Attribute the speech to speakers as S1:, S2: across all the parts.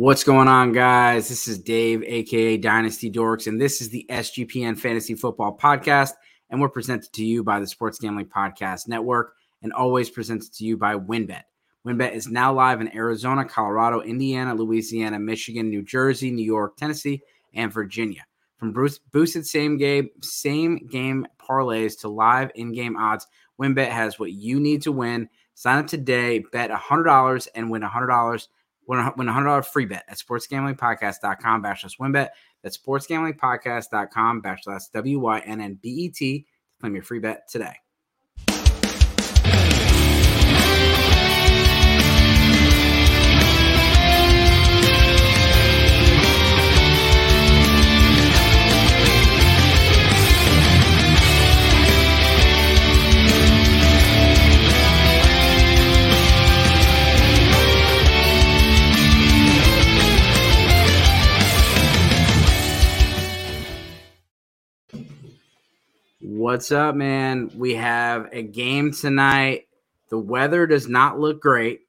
S1: What's going on, guys? This is Dave, aka Dynasty Dorks, and this is the SGPN Fantasy Football Podcast. And we're presented to you by the Sports Gambling Podcast Network and always presented to you by WynnBET. WynnBET is now live in Arizona, Colorado, Indiana, Louisiana, Michigan, New Jersey, New York, Tennessee, and Virginia. From boosted same game, same game parlays to live in-game odds, WynnBET has what you need to win. Sign up today, bet $100 and win $100 win a $100 free bet at sportsgamblingpodcast.com backslash wynnbet. That's sportsgamblingpodcast.com backslash W-Y-N-N-B-E-T to claim your free bet today. What's up, man? We have a game tonight. The weather does not look great.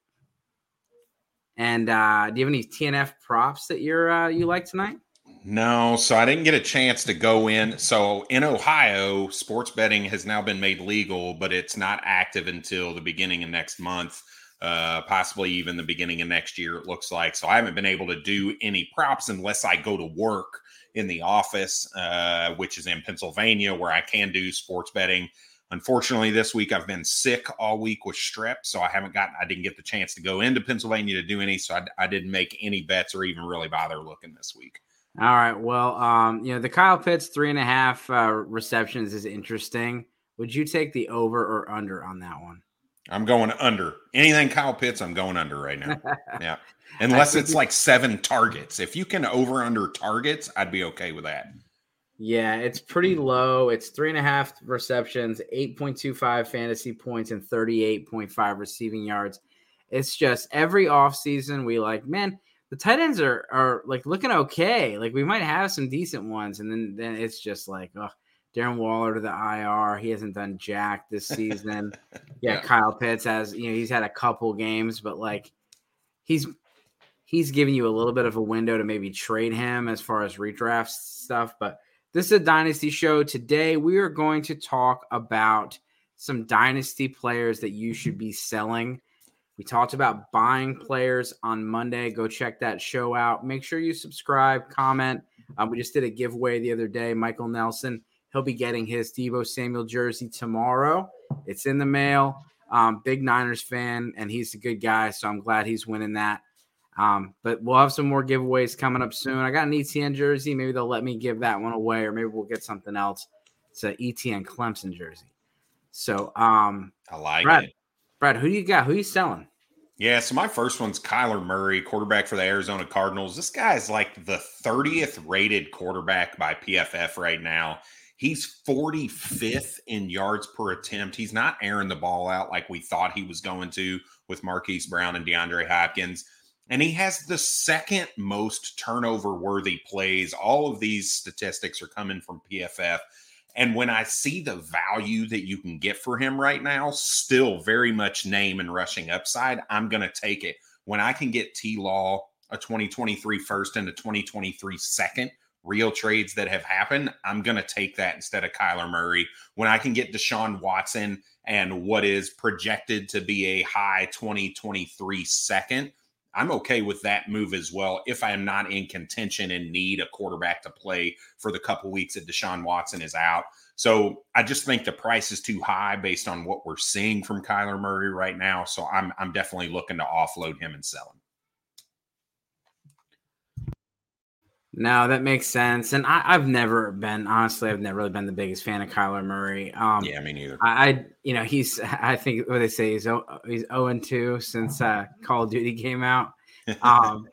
S1: And uh, do you have any TNF props that you're uh, you like tonight?
S2: No, so I didn't get a chance to go in. So in Ohio, sports betting has now been made legal, but it's not active until the beginning of next month, uh, possibly even the beginning of next year. It looks like. So I haven't been able to do any props unless I go to work in the office, uh, which is in Pennsylvania, where I can do sports betting. Unfortunately, this week I've been sick all week with strep, so I haven't gotten, I didn't get the chance to go into Pennsylvania to do any, so I, I didn't make any bets or even really bother looking this week.
S1: All right. Well, um, you know, the Kyle Pitts three and a half uh, receptions is interesting. Would you take the over or under on that one?
S2: I'm going under. Anything Kyle Pitts, I'm going under right now. yeah. Unless it's like seven targets. If you can over under targets, I'd be okay with that.
S1: Yeah, it's pretty mm. low. It's three and a half receptions, 8.25 fantasy points, and 38.5 receiving yards. It's just every offseason we like, man, the tight ends are are like looking okay. Like we might have some decent ones, and then then it's just like, oh, Darren Waller to the IR. He hasn't done jack this season. yeah, yeah, Kyle Pitts has, you know, he's had a couple games, but like he's he's giving you a little bit of a window to maybe trade him as far as redraft stuff. But this is a dynasty show. Today, we are going to talk about some dynasty players that you should be selling. We talked about buying players on Monday. Go check that show out. Make sure you subscribe, comment. Um, we just did a giveaway the other day. Michael Nelson, he'll be getting his Deebo Samuel jersey tomorrow. It's in the mail. Um, big Niners fan, and he's a good guy. So I'm glad he's winning that. Um, but we'll have some more giveaways coming up soon. I got an ETN jersey. Maybe they'll let me give that one away, or maybe we'll get something else. It's an ETN Clemson jersey. So, um,
S2: I like
S1: Brad,
S2: it.
S1: Brad, who do you got? Who you selling?
S2: Yeah, so my first one's Kyler Murray, quarterback for the Arizona Cardinals. This guy is like the 30th rated quarterback by PFF right now. He's 45th in yards per attempt. He's not airing the ball out like we thought he was going to with Marquise Brown and DeAndre Hopkins and he has the second most turnover worthy plays. All of these statistics are coming from PFF. And when I see the value that you can get for him right now, still very much name and rushing upside, I'm going to take it. When I can get T Law, a 2023 first and a 2023 second, real trades that have happened, I'm going to take that instead of Kyler Murray. When I can get Deshaun Watson and what is projected to be a high 2023 second, I'm okay with that move as well if I am not in contention and need a quarterback to play for the couple weeks that Deshaun Watson is out. So I just think the price is too high based on what we're seeing from Kyler Murray right now. So I'm I'm definitely looking to offload him and sell him.
S1: No, that makes sense. And I, have never been, honestly, I've never really been the biggest fan of Kyler Murray.
S2: Um, yeah, me neither.
S1: I, I, you know, he's, I think what they say he's, he's 0 and 2 since uh, Call of Duty came out. Um,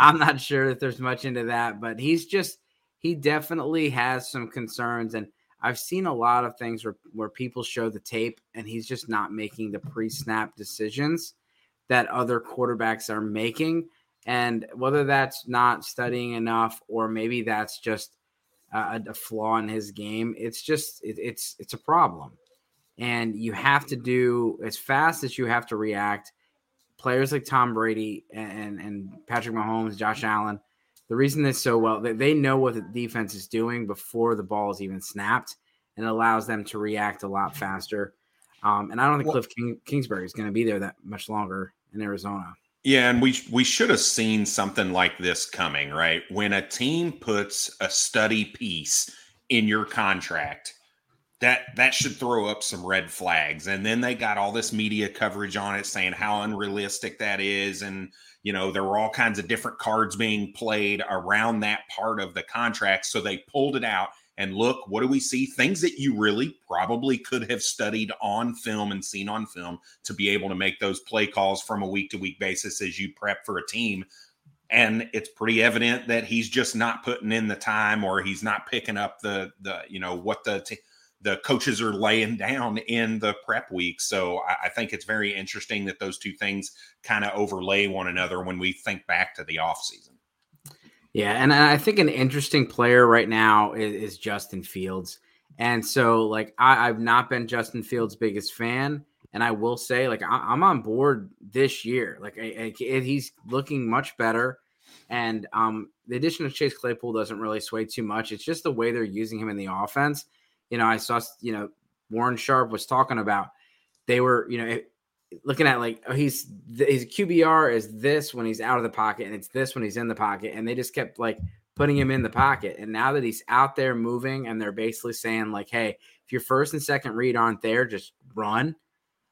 S1: I'm not sure that there's much into that, but he's just, he definitely has some concerns. And I've seen a lot of things where, where people show the tape and he's just not making the pre snap decisions that other quarterbacks are making. And whether that's not studying enough or maybe that's just a, a flaw in his game, it's just it, it's it's a problem. And you have to do as fast as you have to react. players like Tom Brady and and Patrick Mahomes, Josh Allen, the reason they're so well, they, they know what the defense is doing before the ball is even snapped, and it allows them to react a lot faster. Um, and I don't think Kliff King, Kingsbury is going to be there that much longer in Arizona.
S2: Yeah, and we we should have seen something like this coming, right? When a team puts a study piece in your contract, that that should throw up some red flags. And then they got all this media coverage on it saying how unrealistic that is and you know, there were all kinds of different cards being played around that part of the contract, so they pulled it out and look, what do we see? Things that you really probably could have studied on film and seen on film to be able to make those play calls from a week to week basis as you prep for a team. And it's pretty evident that he's just not putting in the time or he's not picking up the the you know what the t- the coaches are laying down in the prep week. So I, I think it's very interesting that those two things kind of overlay one another when we think back to the offseason.
S1: Yeah, and I think an interesting player right now is, is Justin Fields. And so, like, I, have not been Justin Fields' biggest fan, and I will say, like, I, am on board this year. Like, I, I, he's looking much better, and um, the addition of Chase Claypool doesn't really sway too much. It's just the way they're using him in the offense. You know, I saw, you know, Warren Sharp was talking about they were, you know, looking at like oh, he's his QBR is this when he's out of the pocket and it's this when he's in the pocket and they just kept like putting him in the pocket and now that he's out there moving and they're basically saying like hey if your first and second read aren't there just run.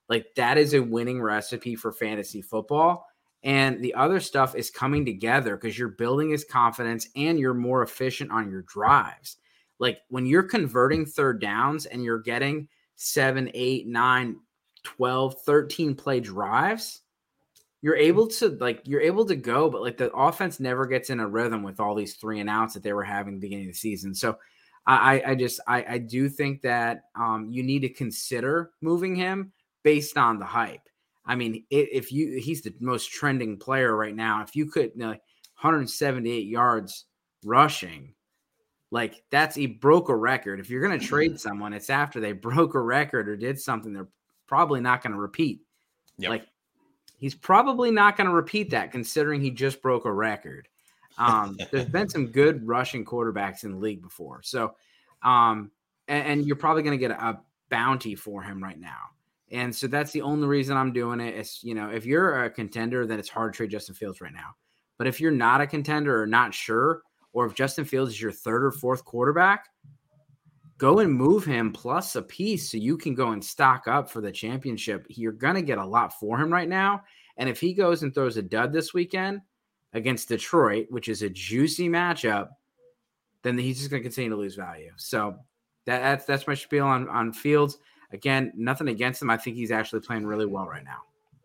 S1: Like that is a winning recipe for fantasy football and the other stuff is coming together because you're building his confidence and you're more efficient on your drives. Like when you're converting third downs and you're getting seven eight nine 12, 13 play drives, you're able to like you're able to go, but like the offense never gets in a rhythm with all these three and outs that they were having the beginning of the season. So I, I just I, I do think that um, you need to consider moving him based on the hype. I mean, if you he's the most trending player right now. If you could you know, 178 yards rushing, like that's he broke a record. If you're going to trade someone, it's after they broke a record or did something they're probably not going to repeat. Yep. Like he's probably not going to repeat that considering he just broke a record. Um, there's been some good rushing quarterbacks in the league before. So, um, and, and you're probably going to get a, a, bounty for him right now. And so that's the only reason I'm doing it. it. Is you know, if you're a contender, then it's hard to trade Justin Fields right now. But if you're not a contender or not sure, or if Justin Fields is your third or fourth quarterback, go and move him plus a piece so you can go and stock up for the championship. You're going to get a lot for him right now. And if he goes and throws a dud this weekend against Detroit, which is a juicy matchup, then he's just going to continue to lose value. So that, that's that's my spiel on on Fields. Again, nothing against him. I think he's actually playing really well right now.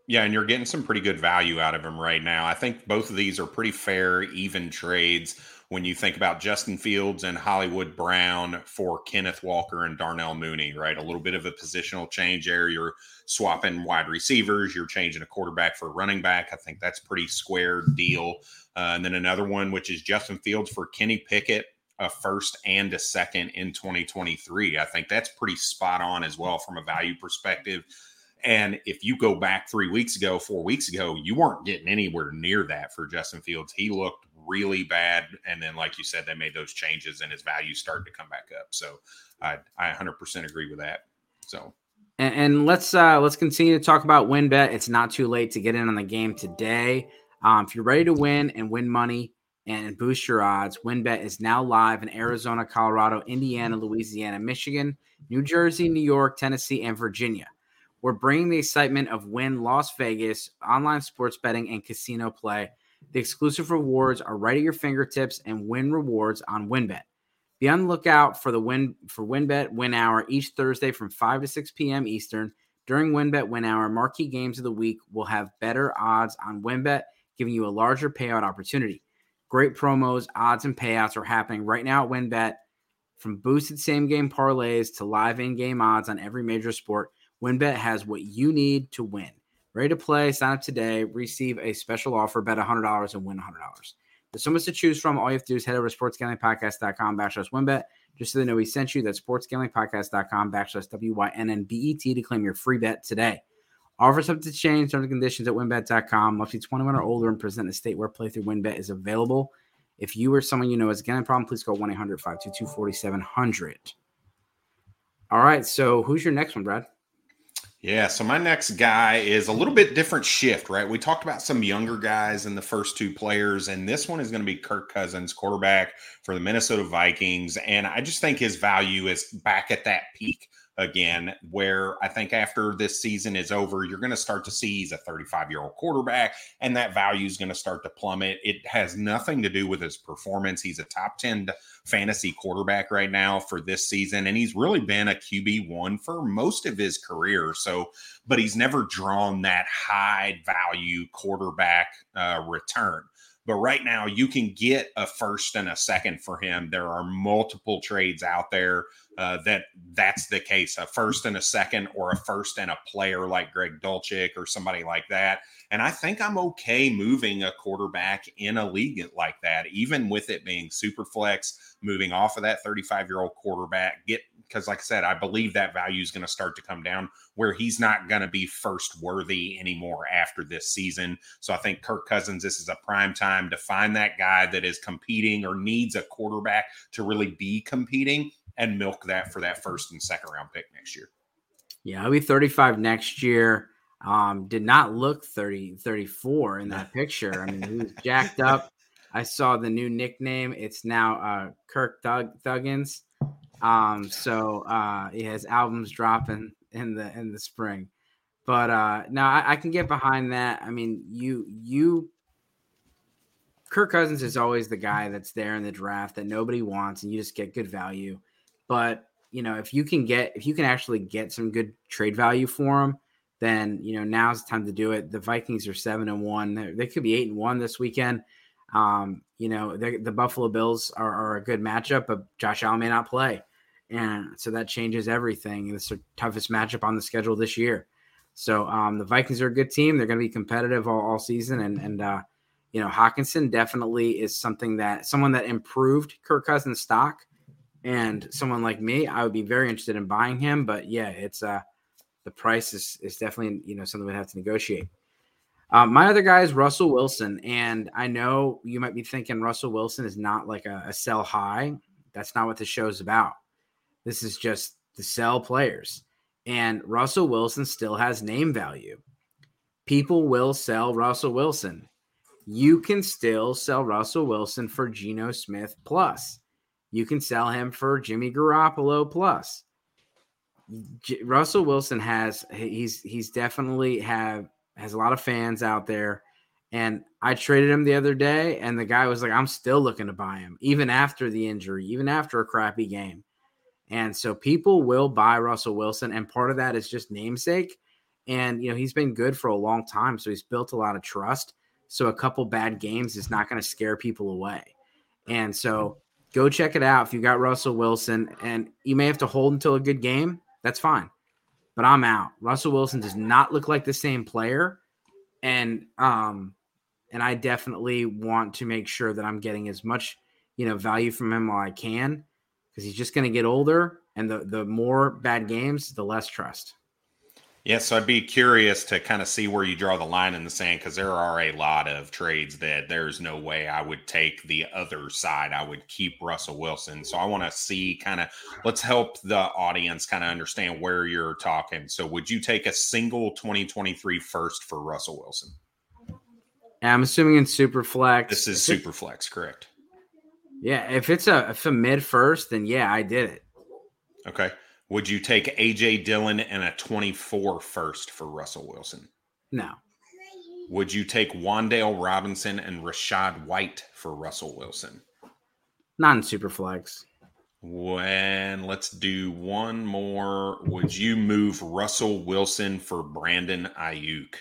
S2: Yeah, and you're getting some pretty good value out of him right now. I think both of these are pretty fair, even trades when you think about Justin Fields and Hollywood Brown for Kenneth Walker and Darnell Mooney, right? A little bit of a positional change there. You're swapping wide receivers, you're changing a quarterback for a running back. I think that's pretty square deal. Uh, and then another one, which is Justin Fields for Kenny Pickett, a first and a second in 2023. I think that's pretty spot on as well from a value perspective. And if you go back three weeks ago, four weeks ago, you weren't getting anywhere near that for Justin Fields. He looked really bad. And then, like you said, they made those changes and his value started to come back up. So I, I 100% agree with that. So.
S1: And, and let's uh, let's continue to talk about WynnBET. It's not too late to get in on the game today. Um, if you're ready to win and win money and boost your odds, WynnBET is now live in Arizona, Colorado, Indiana, Louisiana, Michigan, New Jersey, New York, Tennessee, and Virginia. We're bringing the excitement of Wynn Las Vegas online sports betting and casino play the exclusive rewards are right at your fingertips and win rewards on WynnBET. Be on the lookout for the win for WynnBET Win Hour each Thursday from 5 to 6 p.m. Eastern. During WynnBET Win Hour, marquee games of the week will have better odds on WynnBET, giving you a larger payout opportunity. Great promos, odds, and payouts are happening right now at WynnBET. From boosted same game parlays to live in game odds on every major sport, WynnBET has what you need to win. Ready to play? Sign up today. Receive a special offer. Bet $100 and win $100. There's so much to choose from. All you have to do is head over to sportsgamblingpodcast.com backslash wynnbet just so they know we sent you. That's sportsgamblingpodcast.com backslash W-Y-N-N-B-E-T to claim your free bet today. Offer subject to change, terms and conditions at wynnbet.com. Must be 21 or older and present in a state where playthrough wynnbet is available. If you or someone you know is a problem, please call 1 800 522 4700. All right. So who's your next one, Brad?
S2: Yeah, so my next guy is a little bit different shift, right? We talked about some younger guys in the first two players, and this one is going to be Kirk Cousins, quarterback for the Minnesota Vikings. And I just think his value is back at that peak again, where I think after this season is over, you're going to start to see he's a 35 year old quarterback, and that value is going to start to plummet. It has nothing to do with his performance. He's a top 10 fantasy quarterback right now for this season, and he's really been a QB1 for most of his career. So, but he's never drawn that high value quarterback uh, return. But right now, you can get a first and a second for him. There are multiple trades out there uh, that that's the case a first and a second, or a first and a player like Greg Dulcich or somebody like that. And I think I'm okay moving a quarterback in a league like that, even with it being super flex, moving off of that 35 year old quarterback, get because, like I said, I believe that value is going to start to come down where he's not going to be first worthy anymore after this season. So I think Kirk Cousins, this is a prime time to find that guy that is competing or needs a quarterback to really be competing and milk that for that first and second round pick next year.
S1: Yeah, I'll be 35 next year. Um, did not look 30, 34 in that picture. I mean, he was jacked up. I saw the new nickname. It's now uh, Kirk Thug- Thuggins. Um, so uh, he has albums dropping in the in the spring. But uh, now I, I can get behind that. I mean, you you Kirk Cousins is always the guy that's there in the draft that nobody wants, and you just get good value. But you know, if you can get if you can actually get some good trade value for him, then you know now's the time to do it. The Vikings are seven and one; They're, they could be eight and one this weekend. Um, you know, the Buffalo Bills are, are, a good matchup, but Josh Allen may not play, and so that changes everything. It's the toughest matchup on the schedule this year. So um, the Vikings are a good team; they're going to be competitive all, all season, and and uh, you know Hockenson definitely is something that someone that improved Kirk Cousins' stock and someone like me, I would be very interested in buying him. But yeah, it's uh the price is is definitely you know something we'd have to negotiate. Um, my other guy is Russell Wilson, and I know you might be thinking Russell Wilson is not like a, a sell high. That's not what the show's about. This is just to sell players, and Russell Wilson still has name value. People will sell Russell Wilson. You can still sell Russell Wilson for Geno Smith plus you can sell him for Jimmy Garoppolo plus. J- Russell Wilson has he's he's definitely have has a lot of fans out there. And I traded him the other day, and the guy was like, I'm still looking to buy him, even after the injury, even after a crappy game. And so people will buy Russell Wilson, and part of that is just namesake. And you know, he's been good for a long time, so he's built a lot of trust. So a couple bad games is not going to scare people away. And so Go check it out if you got Russell Wilson, and you may have to hold until a good game. That's fine, but I'm out. Russell Wilson does not look like the same player, and um, and I definitely want to make sure that I'm getting as much you know value from him while I can, because he's just going to get older, and the the more bad games, the less trust.
S2: Yeah, so I'd be curious to kind of see where you draw the line in the sand because there are a lot of trades that there's no way I would take the other side. I would keep Russell Wilson. So I want to see kind of let's help the audience kind of understand where you're talking. So would you take a single 2023 first for Russell Wilson?
S1: I'm assuming in super flex.
S2: This is super flex, correct?
S1: Yeah, if it's a if a mid first, then yeah, I did it.
S2: Okay. Would you take AJ Dillon and a 24 first for Russell Wilson?
S1: No.
S2: Would you take Wan'Dale Robinson and Rachaad White for Russell Wilson?
S1: Not in Superflex.
S2: When let's do one more. Would you move Russell Wilson for Brandon Aiyuk?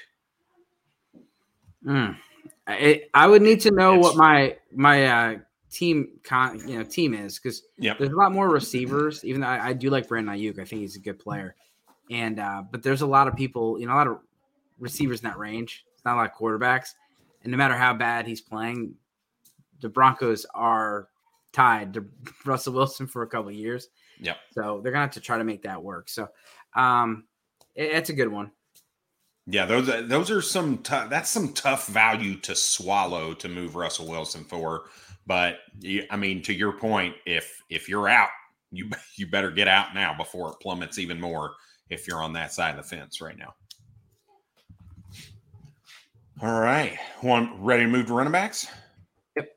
S1: Mm. I, I would need to know what my my uh, team con you know team is because
S2: yep.
S1: there's a lot more receivers. Even though I, I, do like Brandon Aiyuk, I think he's a good player. And uh, but there's a lot of people, you know, a lot of receivers in that range. It's not a lot of quarterbacks, and no matter how bad he's playing, the Broncos are tied to Russell Wilson for a couple years.
S2: Yep.
S1: So they're gonna have to try to make that work. So um, it, it's a good one.
S2: Yeah, those those are some tough. That's some tough value to swallow to move Russell Wilson for. But I mean, to your point, if if you're out, you you better get out now before it plummets even more. If you're on that side of the fence right now. All right, one ready to move to running backs.
S1: Yep.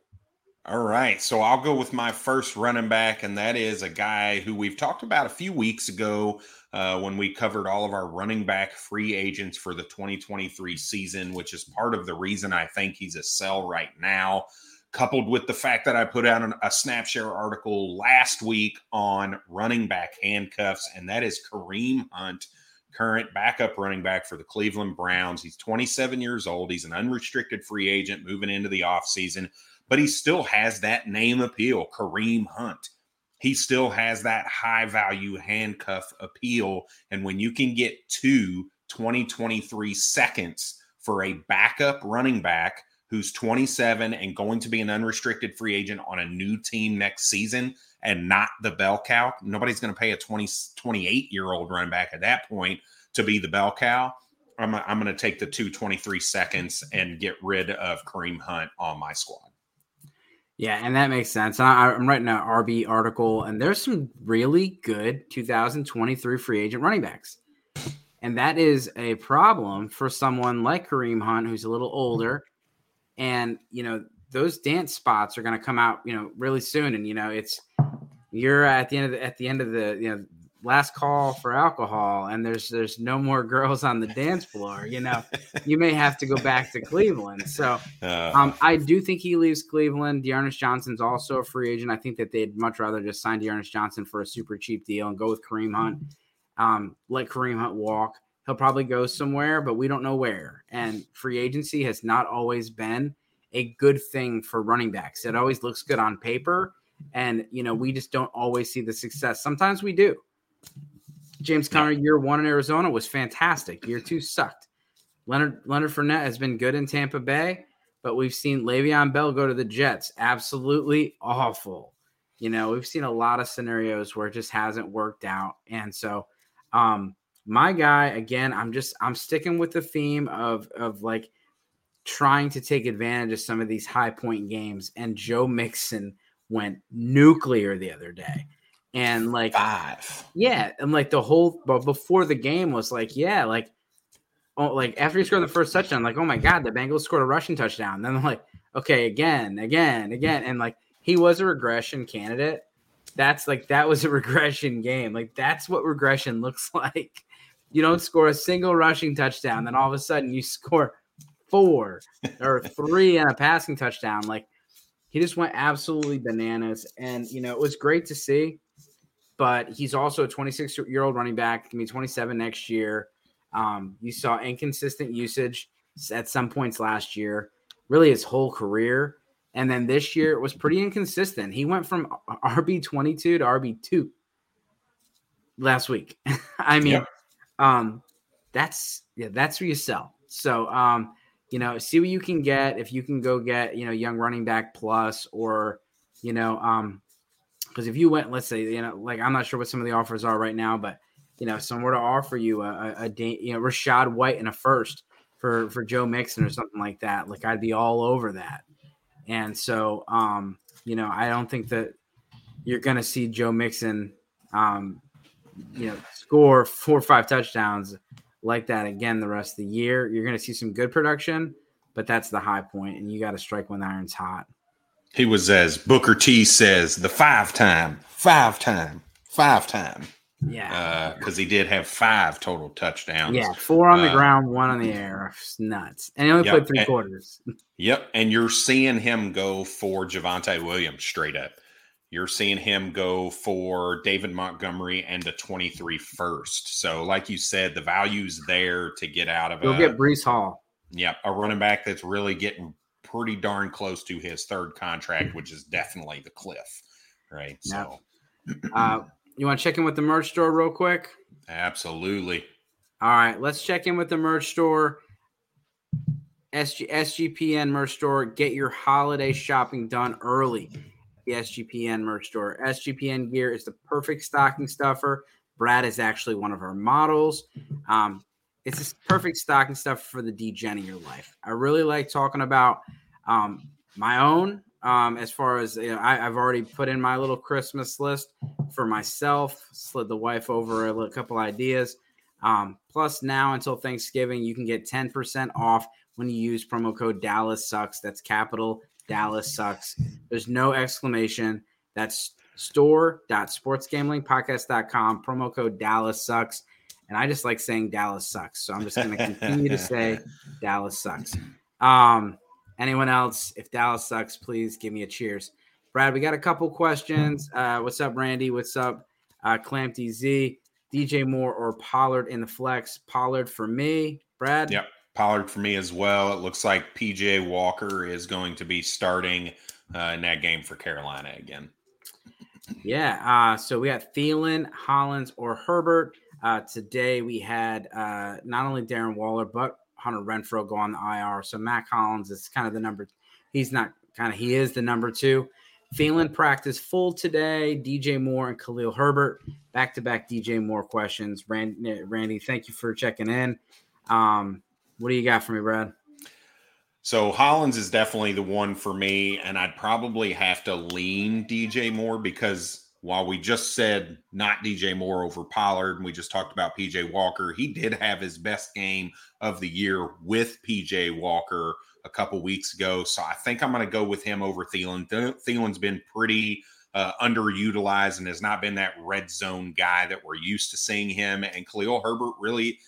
S2: All right, so I'll go with my first running back, and that is a guy who we've talked about a few weeks ago uh, when we covered all of our running back free agents for the 2023 season, which is part of the reason I think he's a sell right now. Coupled with the fact that I put out an, a Snapshare article last week on running back handcuffs, and that is Kareem Hunt, current backup running back for the Cleveland Browns. He's 27 years old. He's an unrestricted free agent moving into the offseason, but he still has that name appeal, Kareem Hunt he still has that high value handcuff appeal. And when you can get two 2023 seconds for a backup running back who's 27 and going to be an unrestricted free agent on a new team next season and not the bell cow, nobody's going to pay a 20, 28 year old running back at that point to be the bell cow. I'm, I'm going to take the two 23 seconds and get rid of Kareem Hunt on my squad.
S1: Yeah, and that makes sense. I, am writing an RB article, and there's some really good 2023 free agent running backs. And that is a problem for someone like Kareem Hunt, who's a little older. And, you know, those dance spots are going to come out, you know, really soon. And, you know, it's, you're at the end of the, at the end of the, you know, last call for alcohol and there's there's no more girls on the dance floor you know you may have to go back to cleveland so uh. um, i do think he leaves cleveland D'Ernest johnson's also a free agent i think that they'd much rather just sign D'Ernest johnson for a super cheap deal and go with kareem hunt um, let kareem hunt walk he'll probably go somewhere but we don't know where and free agency has not always been a good thing for running backs it always looks good on paper and you know we just don't always see the success sometimes we do James Conner year one in Arizona was fantastic. Year two sucked. Leonard Leonard Fournette has been good in Tampa Bay, but we've seen Le'Veon Bell go to the Jets. Absolutely awful. You know, we've seen a lot of scenarios where it just hasn't worked out. And so um my guy, again, I'm just I'm sticking with the theme of of like trying to take advantage of some of these high point games. And Joe Mixon went nuclear the other day and like
S2: five.
S1: Yeah, and like the whole but before the game was like, yeah, like oh, like after he scored the first touchdown, like oh my god, the Bengals scored a rushing touchdown. Then like, okay, again, again, again, and like he was a regression candidate. That's like that was a regression game. Like that's what regression looks like. You don't score a single rushing touchdown, then all of a sudden you score four or three and a passing touchdown. Like he just went absolutely bananas, and you know it was great to see but he's also a 26 year old running back, can be 27 next year. Um, you saw inconsistent usage at some points last year, really his whole career. And then this year it was pretty inconsistent. He went from RB 22 to RB 2 last week. I mean, um, that's yeah, that's where you sell. So um, you know, see what you can get if you can go get, you know, young running back plus or you know, um, because if you went, let's say, you know, like I'm not sure what some of the offers are right now, but you know, somewhere to offer you a, a, a you know Rachaad White in a first for for Joe Mixon or something like that, like I'd be all over that. And so, um, you know, I don't think that you're going to see Joe Mixon, um, you know, score four or five touchdowns like that again the rest of the year. You're going to see some good production, but that's the high point, and you got to strike when the iron's hot.
S2: He was, as Booker T says, the five time, five time, five time.
S1: Yeah.
S2: Because uh, he did have five total touchdowns.
S1: Yeah. Four on the uh, ground, one on the air. It's nuts. And he only yep, played three
S2: and,
S1: quarters.
S2: Yep. And you're seeing him go for Javonte Williams straight up. You're seeing him go for David Montgomery and the 23 first. So, like you said, the value's there to get out of
S1: it. You'll a, get Breece Hall.
S2: Yep. A running back that's really getting pretty darn close to his third contract, which is definitely the cliff, right? So,
S1: uh, you want to check in with the merch store real quick?
S2: Absolutely.
S1: All right, let's check in with the merch store. SG, SGPN merch store. Get your holiday shopping done early. The SGPN merch store. SGPN gear is the perfect stocking stuffer. Brad is actually one of our models. Um, it's just perfect stocking stuff for the degen your life. I really like talking about um, my own. Um, as far as you know, I, have already put in my little Christmas list for myself. Slid the wife over a couple ideas. Um, plus, now until Thanksgiving, you can get 10% off when you use promo code Dallas Sucks. That's capital Dallas Sucks. There's no exclamation. That's store.sportsgamblingpodcast.com. Promo code Dallas Sucks. And I just like saying Dallas Sucks. So I'm just going to continue to say Dallas Sucks. Um, anyone else, if Dallas sucks, please give me a cheers. Brad, we got a couple questions. Uh, what's up, Randy? What's up, uh, Clamp DZ? DJ Moore or Pollard in the flex? Pollard for me. Brad?
S2: Yep. Pollard for me as well. It looks like PJ Walker is going to be starting uh, in that game for Carolina again.
S1: Yeah. Uh, so we got Thielen, Hollins, or Herbert. Uh, today we had uh, not only Darren Waller, but Hunter Renfrow go on the IR. So Mack Hollins is kind of the number. He's not kind of, he is the number two. Thielen practice full today. DJ Moore and Khalil Herbert. Back to back DJ Moore questions. Randy, Randy, thank you for checking in. Um, what do you got for me, Brad?
S2: So Hollins is definitely the one for me, and I'd probably have to lean DJ Moore because while we just said not DJ Moore over Pollard, and we just talked about PJ Walker, he did have his best game of the year with PJ Walker a couple weeks ago. So I think I'm going to go with him over Thielen. Thielen's been pretty uh, underutilized and has not been that red zone guy that we're used to seeing him. And Khalil Herbert really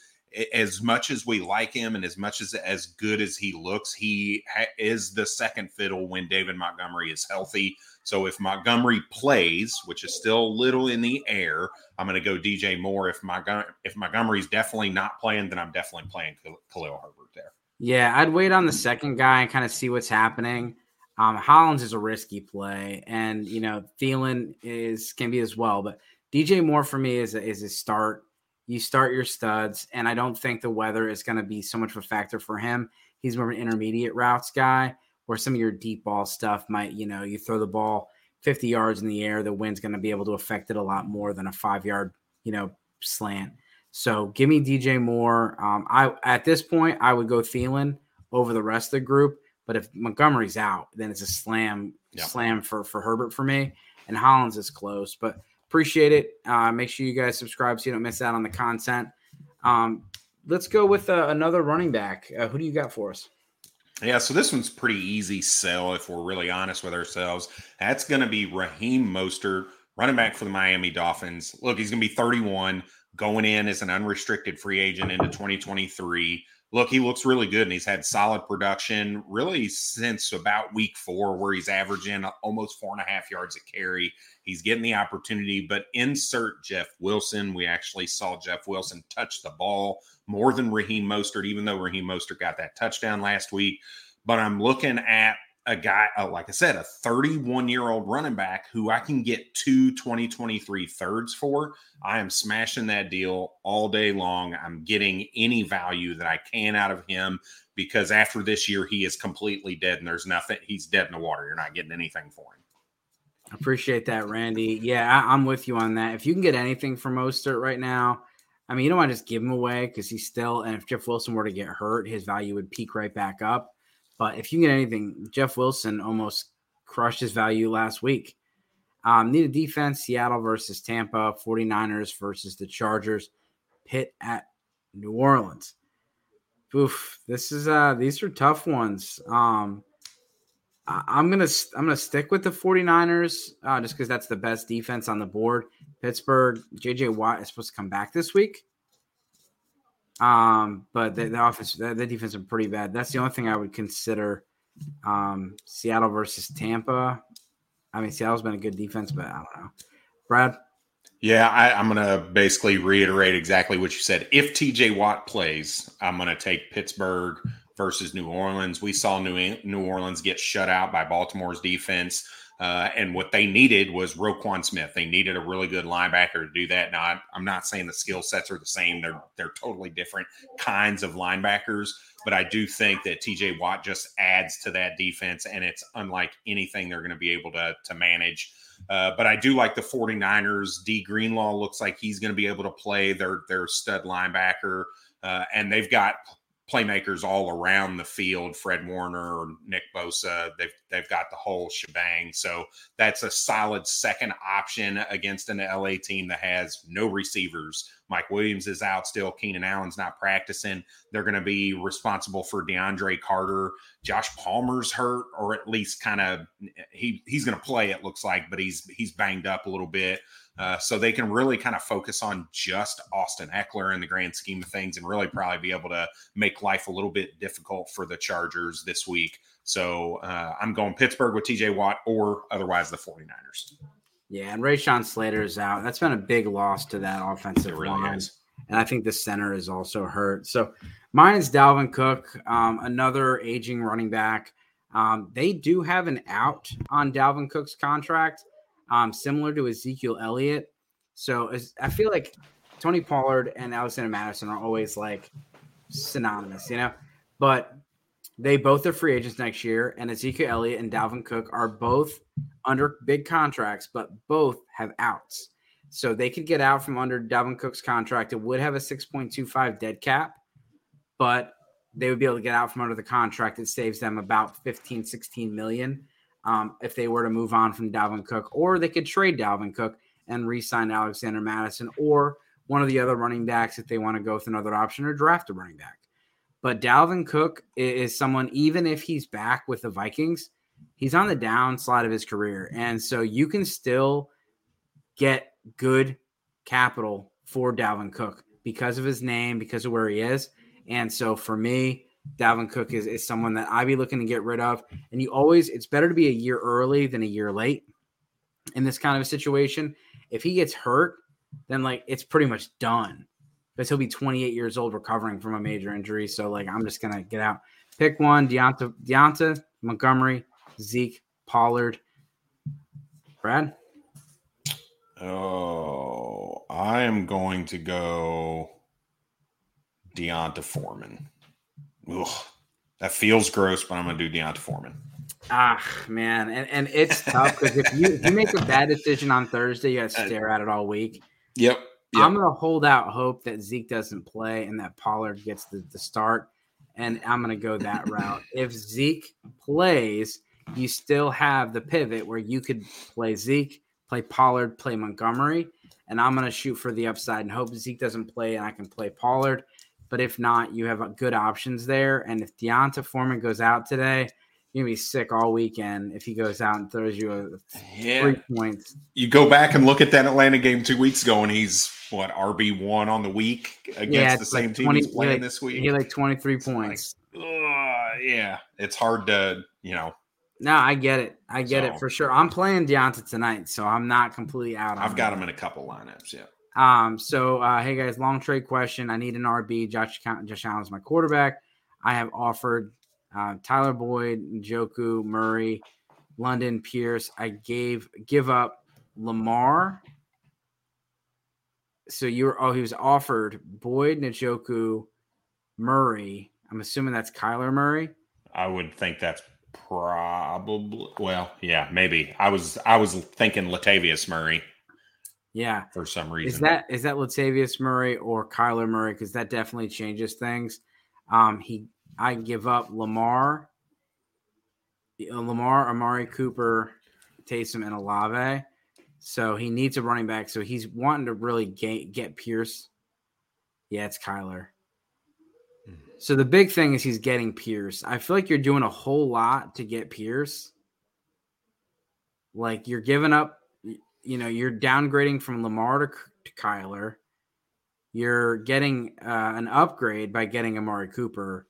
S2: as much as we like him and as much as as good as he looks, he ha- is the second fiddle when David Montgomery is healthy. So if Montgomery plays, which is still little in the air, I'm going to go DJ Moore. If my if Montgomery's definitely not playing, then I'm definitely playing Khalil Herbert there.
S1: Yeah, I'd wait on the second guy and kind of see what's happening. Um, Hollins is a risky play, and you know Thielen is can be as well, but DJ Moore for me is a, is a start you start your studs, and I don't think the weather is going to be so much of a factor for him. He's more of an intermediate routes guy, where some of your deep ball stuff might, you know, you throw the ball 50 yards in the air, the wind's going to be able to affect it a lot more than a five yard, you know, slant. So give me DJ Moore. Um, I at this point I would go Thielen over the rest of the group. But if Montgomery's out, then it's a slam, yeah. slam for for Herbert for me. And Hollins is close. But Appreciate it. Uh, make sure you guys subscribe so you don't miss out on the content. Um, let's go with uh, another running back. Uh, who do you got for us?
S2: Yeah, so this one's pretty easy sell if we're really honest with ourselves. That's going to be Raheem Mostert, running back for the Miami Dolphins. Look, he's going to be 31, going in as an unrestricted free agent into 2023 look, he looks really good and he's had solid production really since about week four, where he's averaging almost four and a half yards a carry. He's getting the opportunity, but insert Jeff Wilson. We actually saw Jeff Wilson touch the ball more than Raheem Mostert, even though Raheem Mostert got that touchdown last week. But I'm looking at a guy, uh, like I said, a 31 year old running back who I can get two 2023 thirds for. I am smashing that deal all day long. I'm getting any value that I can out of him because after this year, he is completely dead and there's nothing. He's dead in the water. You're not getting anything for him.
S1: Appreciate that, Randy. Yeah, I, am with you on that. If you can get anything from Mostert right now, I mean, you don't want to just give him away because he's still, and if Jeff Wilson were to get hurt, his value would peak right back up. But if you can get anything, Jeff Wilson almost crushed his value last week. Um, need a defense, Seattle versus Tampa, 49ers versus the Chargers, Pitt at New Orleans. Oof, this is uh these are tough ones. Um I, I'm gonna I'm gonna stick with the 49ers uh, just because that's the best defense on the board. Pittsburgh, JJ Watt is supposed to come back this week. Um, but the, the offense, the, the, defense are pretty bad. That's the only thing I would consider. Um, Seattle versus Tampa. I mean, Seattle's been a good defense, but I don't know. Brad.
S2: Yeah, I, am going to basically reiterate exactly what you said. If TJ Watt plays, I'm going to take Pittsburgh versus New Orleans. We saw New New Orleans get shut out by Baltimore's defense. Uh, and what they needed was Roquan Smith. They needed a really good linebacker to do that. Now, I, I'm not saying the skill sets are the same; they're they're totally different kinds of linebackers. But I do think that T.J. Watt just adds to that defense, and it's unlike anything they're going to be able to to manage. Uh, but I do like the 49ers. D Greenlaw looks like he's going to be able to play their their stud linebacker. uh, and they've got playmakers all around the field. Fred Warner, Nick Bosa, they've they've got the whole shebang. So that's a solid second option against an LA team that has no receivers. Mike Williams is out still. Keenan Allen's not practicing. They're going to be responsible for DeAndre Carter. Josh Palmer's hurt, or at least kind of he he's going to play. It looks like, but he's he's banged up a little bit. Uh, so they can really kind of focus on just Austin Ekeler in the grand scheme of things and really probably be able to make life a little bit difficult for the Chargers this week. So uh, I'm going Pittsburgh with TJ Watt or otherwise the 49ers.
S1: Yeah, and Rashawn Slater is out. That's been a big loss to that offensive
S2: really
S1: line.
S2: Is.
S1: And I think the center is also hurt. So mine is Dalvin Cook, um, another aging running back. Um, they do have an out on Dalvin Cook's contract um, similar to Ezekiel Elliott. So I feel like Tony Pollard and Alexander Mattison are always like synonymous, you know, but they both are free agents next year, and Ezekiel Elliott and Dalvin Cook are both under big contracts, but both have outs. So they could get out from under Dalvin Cook's contract. It would have a 6.25 dead cap, but they would be able to get out from under the contract. It saves them about 15, 16 million um, if they were to move on from Dalvin Cook, or they could trade Dalvin Cook and re-sign Alexander Mattison or one of the other running backs if they want to go with another option or draft a running back. But Dalvin Cook is someone, even if he's back with the Vikings, he's on the downslide of his career. And so you can still get good capital for Dalvin Cook because of his name, because of where he is. And so for me, Dalvin Cook is, is someone that I'd be looking to get rid of. And you always, it's better to be a year early than a year late in this kind of a situation. If he gets hurt, then like it's pretty much done because he'll be 28 years old recovering from a major injury. So like I'm just gonna get out. Pick one: D'Onta, D'Onta, Montgomery, Zeke, Pollard. Brad.
S2: Oh, I am going to go D'Onta Foreman. Ugh, that feels gross, but I'm gonna do D'Onta Foreman.
S1: Ah, man, and and it's tough because if you if you make a bad decision on Thursday, you got to stare at it all week.
S2: Yep. Yep.
S1: I'm gonna hold out hope that Zeke doesn't play and that Pollard gets the, the start, and I'm gonna go that route. If Zeke plays, you still have the pivot where you could play Zeke, play Pollard, play Montgomery, and I'm gonna shoot for the upside and hope Zeke doesn't play and I can play Pollard. But if not, you have uh, good options there. And if D'Onta Foreman goes out today, you're gonna be sick all weekend if he goes out and throws you a yeah. three points.
S2: You go back and look at that Atlanta game two weeks ago, and he's what RB one on the week against yeah, the same like team 20, he's playing
S1: like,
S2: this week.
S1: He had like twenty three points.
S2: Like, uh, yeah, it's hard to you know.
S1: No, I get it. I get so, it for sure. I'm playing D'Onta tonight, so I'm not completely out.
S2: I've got him in a couple lineups. Yeah.
S1: Um, so uh, hey guys, long trade question. I need an RB. Josh Josh Allen's my quarterback. I have offered uh, Tyler Boyd, Njoku, Murray, London, Pierce. I gave give up Lamar. So you were oh he was offered Boyd, Njoku, Murray. I'm assuming that's Kyler Murray.
S2: I would think that's probably well, yeah, maybe. I was I was thinking Latavius Murray.
S1: Yeah,
S2: for some reason.
S1: Is that is that Latavius Murray or Kyler Murray? Because that definitely changes things. Um, he I give up Lamar, uh, Lamar, Amari Cooper, Taysom, and Olave. So he needs a running back. So he's wanting to really get, get Pierce. Yeah, it's Kyler. Hmm. So the big thing is he's getting Pierce. I feel like you're doing a whole lot to get Pierce. Like you're giving up you know you're downgrading from Lamar to, to Kyler. You're getting uh, an upgrade by getting Amari Cooper.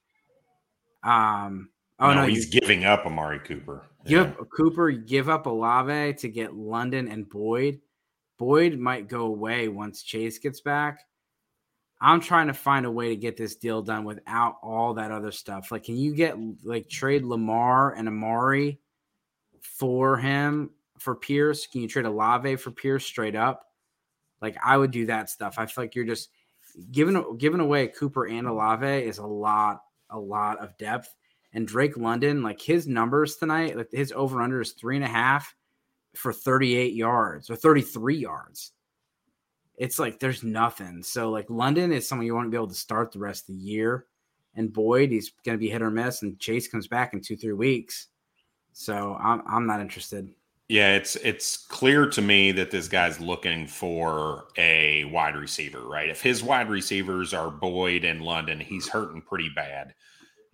S1: Um,
S2: oh no, no he's you, giving up Amari Cooper.
S1: Give yeah. up Cooper, give up Olave to get London and Boyd. Boyd might go away once Chase gets back. I'm trying to find a way to get this deal done without all that other stuff. Like, can you get like trade Lamar and Amari for him for Pierce? Can you trade Olave for Pierce straight up? Like I would do that stuff. I feel like you're just giving giving away Cooper and Olave is a lot, a lot of depth. And Drake London, like his numbers tonight, like his over under is three and a half for 38 yards or 33 yards. it's like there's nothing. So like London is someone you want to be able to start the rest of the year. And Boyd, he's going to be hit or miss, and Chase comes back in two, three weeks. So I'm I'm not interested.
S2: Yeah, it's it's clear to me that this guy's looking for a wide receiver, right? If his wide receivers are Boyd and London, he's hurting pretty bad.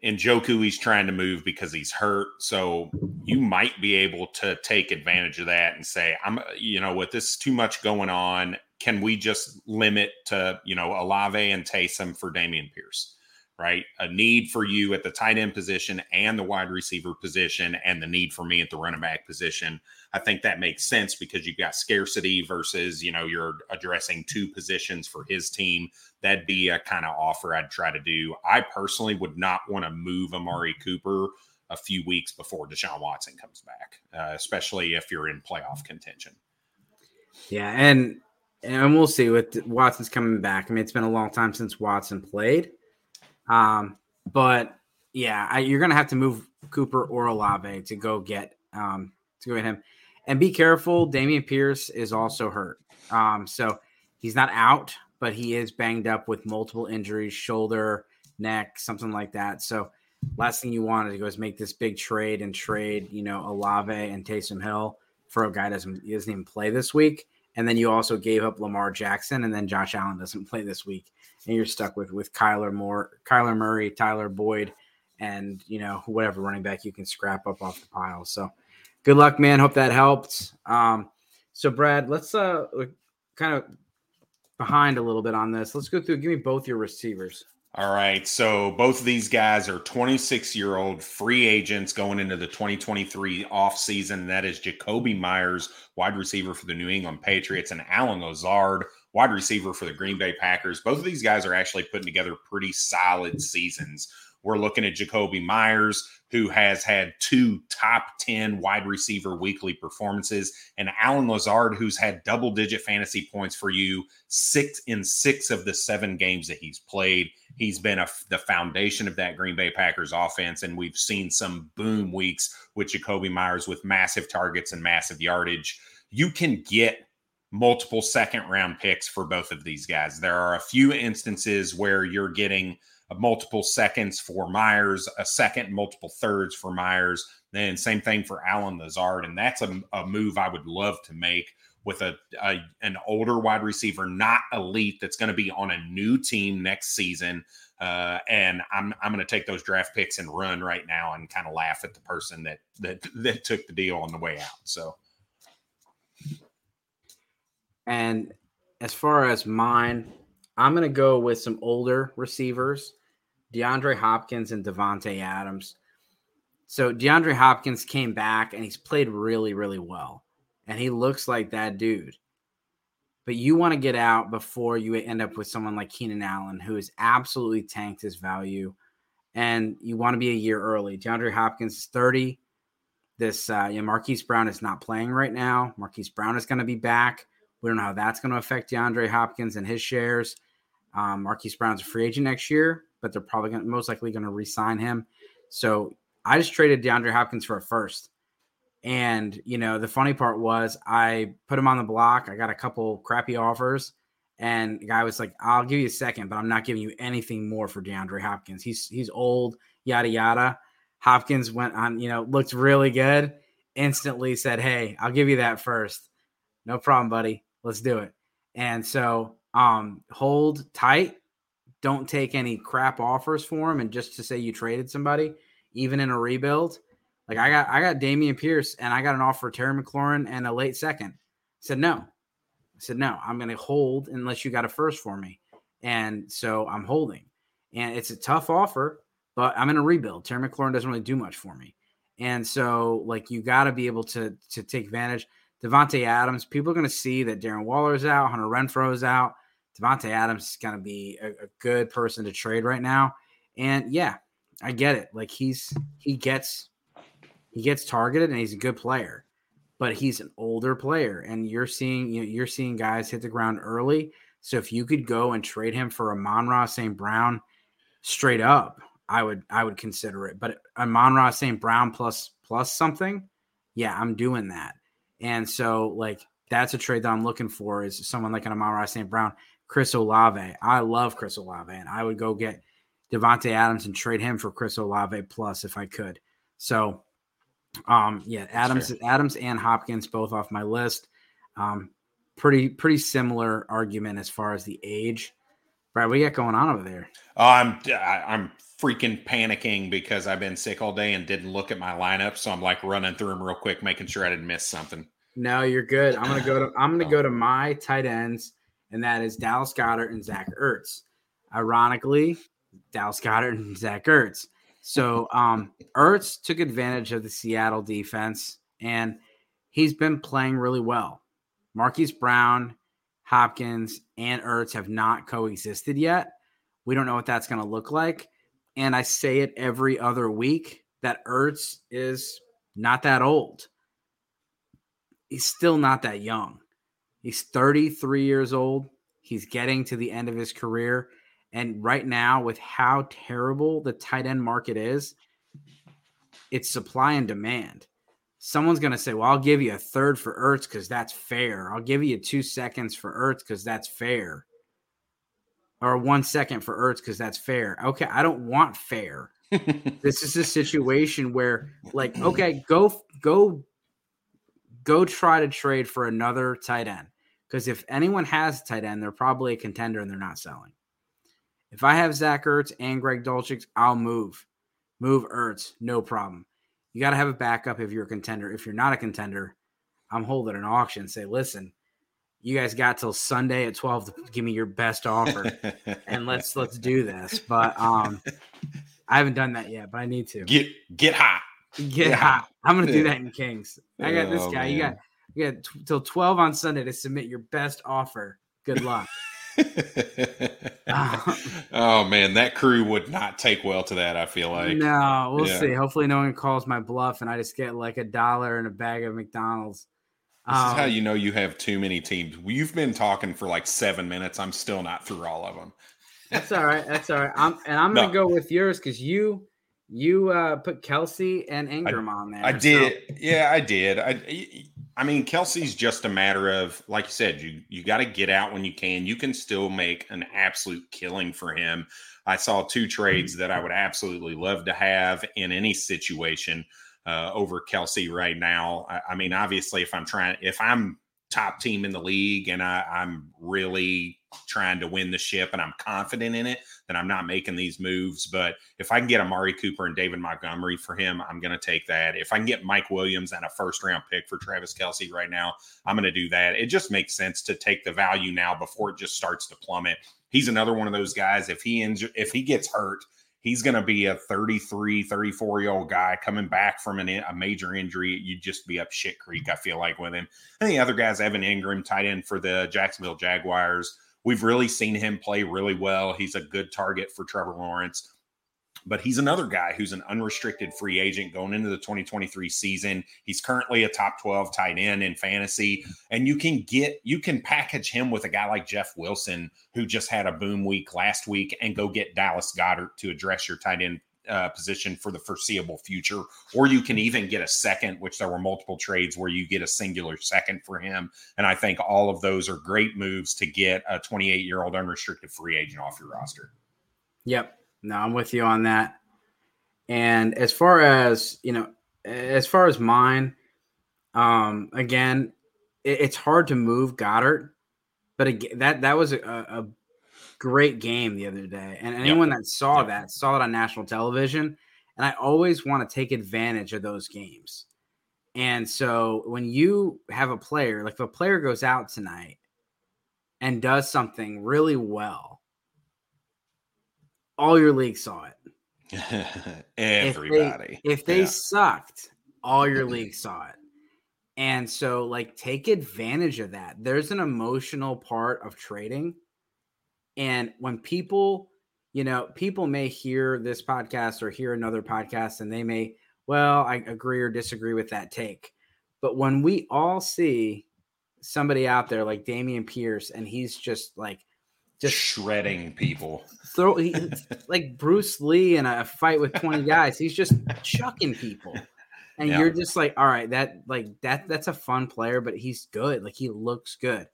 S2: Njoku he's trying to move because he's hurt. So you might be able to take advantage of that and say, I'm, you know, with this too much going on, can we just limit to, you know, Olave and Taysom for Dameon Pierce? right? A need for you at the tight end position and the wide receiver position, and the need for me at the running back position. I think that makes sense because you've got scarcity versus, you know, you're addressing two positions for his team. That'd be a kind of offer I'd try to do. I personally would not want to move Amari Cooper a few weeks before Deshaun Watson comes back, uh, especially if you're in playoff contention.
S1: Yeah, and and we'll see with Watson's coming back. I mean, it's been a long time since Watson played. Um, but yeah, I, you're gonna have to move Cooper or Olave to go get um, to go get him. And be careful, Dameon Pierce is also hurt. Um, so he's not out, but he is banged up with multiple injuries, shoulder, neck, something like that. So last thing you want to go is make this big trade and trade, you know, Olave and Taysom Hill for a guy doesn't, doesn't even play this week. And then you also gave up Lamar Jackson, and then Josh Allen doesn't play this week and you're stuck with with Kyler Moore, Kyler Murray, Tyler Boyd, and you know whatever running back you can scrap up off the pile. So good luck, man. Hope that helped. Um, so Brad, let's uh kind of behind a little bit on this. Let's go through. Give me both your receivers.
S2: All right. So both of these guys are 26 year old free agents going into the 2023 offseason. That is Jakobi Meyers, wide receiver for the New England Patriots, and Allen Lazard, wide receiver for the Green Bay Packers. Both of these guys are actually putting together pretty solid seasons. We're looking at Jakobi Meyers, who has had two top 10 wide receiver weekly performances, and Allen Lazard, who's had double digit fantasy points for you six in six of the seven games that he's played. He's been a, the foundation of that Green Bay Packers offense, and we've seen some boom weeks with Jakobi Meyers with massive targets and massive yardage. You can get multiple second round picks for both of these guys. There are a few instances where you're getting multiple seconds for Meyers, a second, multiple thirds for Meyers. Then same thing for Allen Lazard, and that's a, a move I would love to make with a, a an older wide receiver, not elite, that's going to be on a new team next season. Uh, and I'm I'm going to take those draft picks and run right now and kind of laugh at the person that that that took the deal on the way out. So
S1: and as far as mine, I'm going to go with some older receivers, DeAndre Hopkins and Davante Adams. So DeAndre Hopkins came back and he's played really, really well. And he looks like that dude. But you want to get out before you end up with someone like Keenan Allen, who has absolutely tanked his value. And you want to be a year early. DeAndre Hopkins is 30. This, uh, you Marquise Brown is not playing right now. Marquise Brown is going to be back. We don't know how that's going to affect DeAndre Hopkins and his shares. Um, Marquise Brown's a free agent next year, but they're probably going most likely going to re-sign him. So I just traded DeAndre Hopkins for a first. And you know, the funny part was I put him on the block. I got a couple crappy offers, and the guy was like, "I'll give you a second, but I'm not giving you anything more for DeAndre Hopkins. He's he's old, yada yada." Hopkins went on, you know, looked really good. Instantly said, "Hey, I'll give you that first. No problem, buddy. Let's do it. And so um hold tight. Don't take any crap offers for him. And just to say you traded somebody, even in a rebuild. Like I got I got Dameon Pierce and I got an offer for Terry McLaurin and a late second. I said no. I said no, I'm gonna hold unless you got a first for me. And so I'm holding. And it's a tough offer, but I'm in a rebuild. Terry McLaurin doesn't really do much for me. And so like you gotta be able to to take advantage. Davante Adams, people are going to see that Darren Waller's out, Hunter Renfrow's out. Davante Adams is going to be a, a, good person to trade right now. And yeah, I get it. Like he's he gets he gets targeted and he's a good player, but he's an older player, and you're seeing you know, you're seeing guys hit the ground early. So if you could go and trade him for Amon-Ra St. Brown straight up, I would I would consider it. But Amon-Ra St. Brown plus plus something, yeah, I'm doing that. And so, like, that's a trade that I'm looking for is someone like an Amon St. Brown, Chris Olave. I love Chris Olave, and I would go get Davante Adams and trade him for Chris Olave plus if I could. So, um, yeah, Adams, Adams and Hopkins both off my list. Um, pretty pretty similar argument as far as the age. Brad, what you got going on over there?
S2: Oh, I'm I'm freaking panicking because I've been sick all day and didn't look at my lineup, so I'm like running through them real quick, making sure I didn't miss something.
S1: No, you're good. I'm gonna go to I'm gonna go to my tight ends, and that is Dallas Goedert and Zach Ertz. Ironically, Dallas Goedert and Zach Ertz. So um Ertz took advantage of the Seattle defense, and he's been playing really well. Marquise Brown, Hopkins, and Ertz have not coexisted yet. We don't know what that's going to look like. And I say it every other week that Ertz is not that old. He's still not that young. He's 33 years old. He's getting to the end of his career. And right now, with how terrible the tight end market is, it's supply and demand someone's going to say, well, I'll give you a third for Ertz because that's fair. I'll give you two seconds for Ertz because that's fair. Or one second for Ertz because that's fair. Okay, I don't want fair. this is a situation where, like, okay, go, go, go try to trade for another tight end. Because if anyone has a tight end, they're probably a contender and they're not selling. If I have Zach Ertz and Greg Dulcich, I'll move. Move Ertz, no problem you got to have a backup if you're a contender. If you're not a contender, I'm holding an auction. Say, listen, you guys got till Sunday at 12 to give me your best offer, and let's let's do this. But um, I haven't done that yet, but I need to
S2: get get hot.
S1: Hot. hot. I'm gonna do that in Kings. I got this oh, guy. Man. You got you got t- till 12 on Sunday to submit your best offer. Good luck.
S2: oh man, that crew would not take well to that. I feel like.
S1: No, we'll yeah. see. Hopefully, no one calls my bluff, and I just get like a dollar and a bag of McDonald's.
S2: This um, is how um, you know you have too many teams. You've been talking for like seven minutes. I'm still not through all of them.
S1: That's all right. That's all right. I'm and I'm gonna go with yours because you you uh put Kelce and Engram
S2: I,
S1: on there.
S2: I did. So. Yeah, I did. I I mean, Kelce's just a matter of, like you said, you you got to get out when you can. You can still make an absolute killing for him. I saw two trades that I would absolutely love to have in any situation uh, over Kelce right now. I, I, mean, obviously, if I'm trying, if I'm top team in the league and I, I'm really trying to win the ship and I'm confident in it, then I'm not making these moves. But if I can get Amari Cooper and David Montgomery for him, I'm going to take that. If I can get Mike Williams and a first round pick for Travis Kelce right now, I'm going to do that. It just makes sense to take the value now before it just starts to plummet. He's another one of those guys. If he injure, if he gets hurt, he's going to be a 33, 34 year old guy coming back from an, a major injury. You'd just be up shit creek, I feel like, with him. And the other guys, Evan Engram, tight end for the Jacksonville Jaguars. We've really seen him play really well. He's a good target for Trevor Lawrence. But he's another guy who's an unrestricted free agent going into the 2023 season. He's currently a top 12 tight end in fantasy. And you can get, you can package him with a guy like Jeff Wilson, who just had a boom week last week, and go get Dallas Goedert to address your tight end uh, position for the foreseeable future, or you can even get a second, which there were multiple trades where you get a singular second for him. And I think all of those are great moves to get a 28 year old unrestricted free agent off your roster.
S1: Yep. No, I'm with you on that. And as far as, you know, as far as mine, um, again, it, it's hard to move Goedert, but again, that that was a, a great game the other day. And anyone yep. that saw yep. that saw it on national television. And I always want to take advantage of those games. And so when you have a player, like if a player goes out tonight and does something really well, all your league saw
S2: it. Everybody.
S1: If they, if they yeah. sucked, all your league saw it. And so, like, take advantage of that. There's an emotional part of trading and when people, you know, people may hear this podcast or hear another podcast and they may, well, I agree or disagree with that take. But when we all see somebody out there like Dameon Pierce and he's just like,
S2: just shredding people.
S1: Throw like Bruce Lee in a fight with 20 guys. He's just chucking people. and yeah. you're just like, all right, that like that that's a fun player, but he's good. Like he looks good,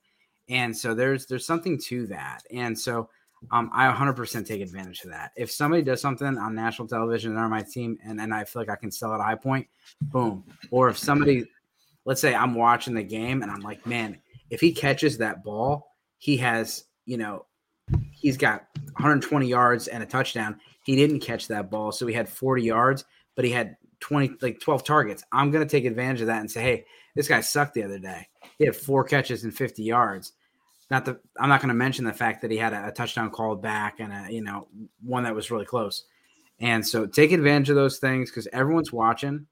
S1: and so there's there's something to that, and so um, I 100% take advantage of that. If somebody does something on national television on my team, and and I feel like I can sell at high point, boom. Or if somebody, let's say I'm watching the game and I'm like, man, if he catches that ball, he has, you know, he's got 120 yards and a touchdown. He didn't catch that ball, so he had 40 yards, but he had 20 like 12 targets. I'm going to take advantage of that and say, "Hey, this guy sucked the other day. He had four catches and 50 yards." Not the I'm not going to mention the fact that he had a, a touchdown called back and a, you know, one that was really close. And so take advantage of those things cuz everyone's watching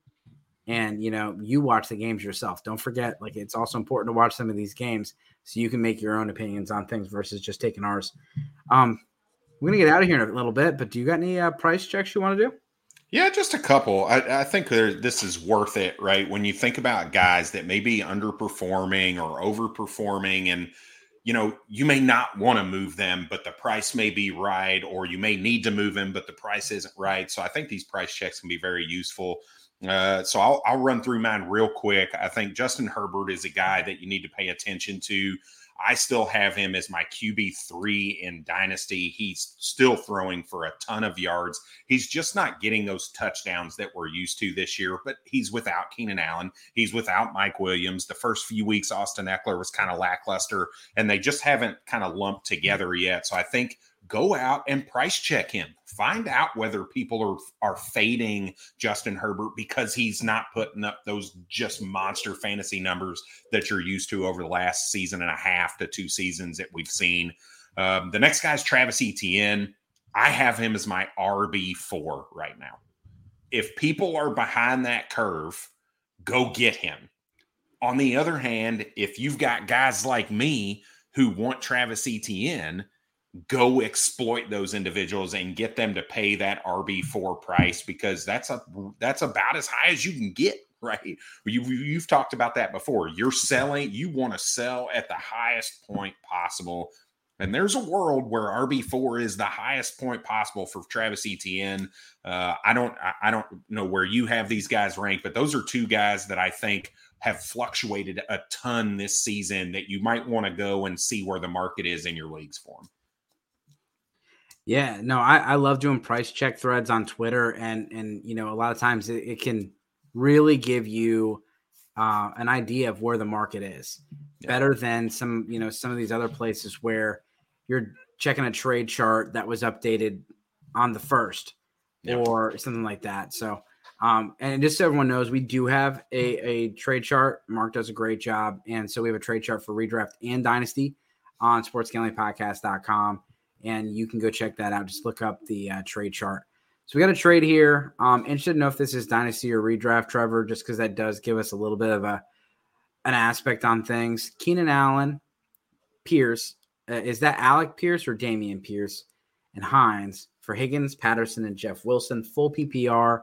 S1: and you know, you watch the games yourself. Don't forget like it's also important to watch some of these games so you can make your own opinions on things versus just taking ours. Um we're to get out of here in a little bit, but do you got any uh, price checks you want to do?
S2: Yeah, just a couple. I, I think there, this is worth it, right? When you think about guys that may be underperforming or overperforming, and you know, you may not want to move them, but the price may be right, or you may need to move them, but the price isn't right. So I think these price checks can be very useful. Uh, so I'll, I'll run through mine real quick. I think Justin Herbert is a guy that you need to pay attention to. I still have him as my QB3 in Dynasty. He's still throwing for a ton of yards. He's just not getting those touchdowns that we're used to this year, but he's without Keenan Allen. He's without Mike Williams. The first few weeks, Austin Ekeler was kind of lackluster, and they just haven't kind of lumped together yet. So I think go out and price check him. Find out whether people are are fading Justin Herbert because he's not putting up those just monster fantasy numbers that you're used to over the last season and a half to two seasons that we've seen. Um, the next guy is Travis Etienne. I have him as my RB four right now. If people are behind that curve, go get him. On the other hand, if you've got guys like me who want Travis Etienne go exploit those individuals and get them to pay that RB4 price because that's a that's about as high as you can get, right? You you've talked about that before. You're selling, you want to sell at the highest point possible. And there's a world where RB4 is the highest point possible for Travis Etienne. Uh, I don't I don't know where you have these guys ranked, but those are two guys that I think have fluctuated a ton this season that you might want to go and see where the market is in your leagues for them.
S1: Yeah, no, I, I love doing price check threads on Twitter, and and you know a lot of times it, it can really give you uh, an idea of where the market is yeah. better than some you know some of these other places where you're checking a trade chart that was updated on the first yeah. or something like that. So, um, and just so everyone knows, we do have a, a trade chart. Mark does a great job, and so we have a trade chart for redraft and dynasty on sportsgamblingpodcast.com and you can go check that out. Just look up the uh, trade chart. So we got a trade here. Um, interested to know if this is dynasty or redraft, Trevor, just because that does give us a little bit of a an aspect on things. Keenan Allen, Pierce, uh, is that Alec Pierce or Dameon Pierce, and Hines for Higgins, Patterson, and Jeff Wilson, full PPR.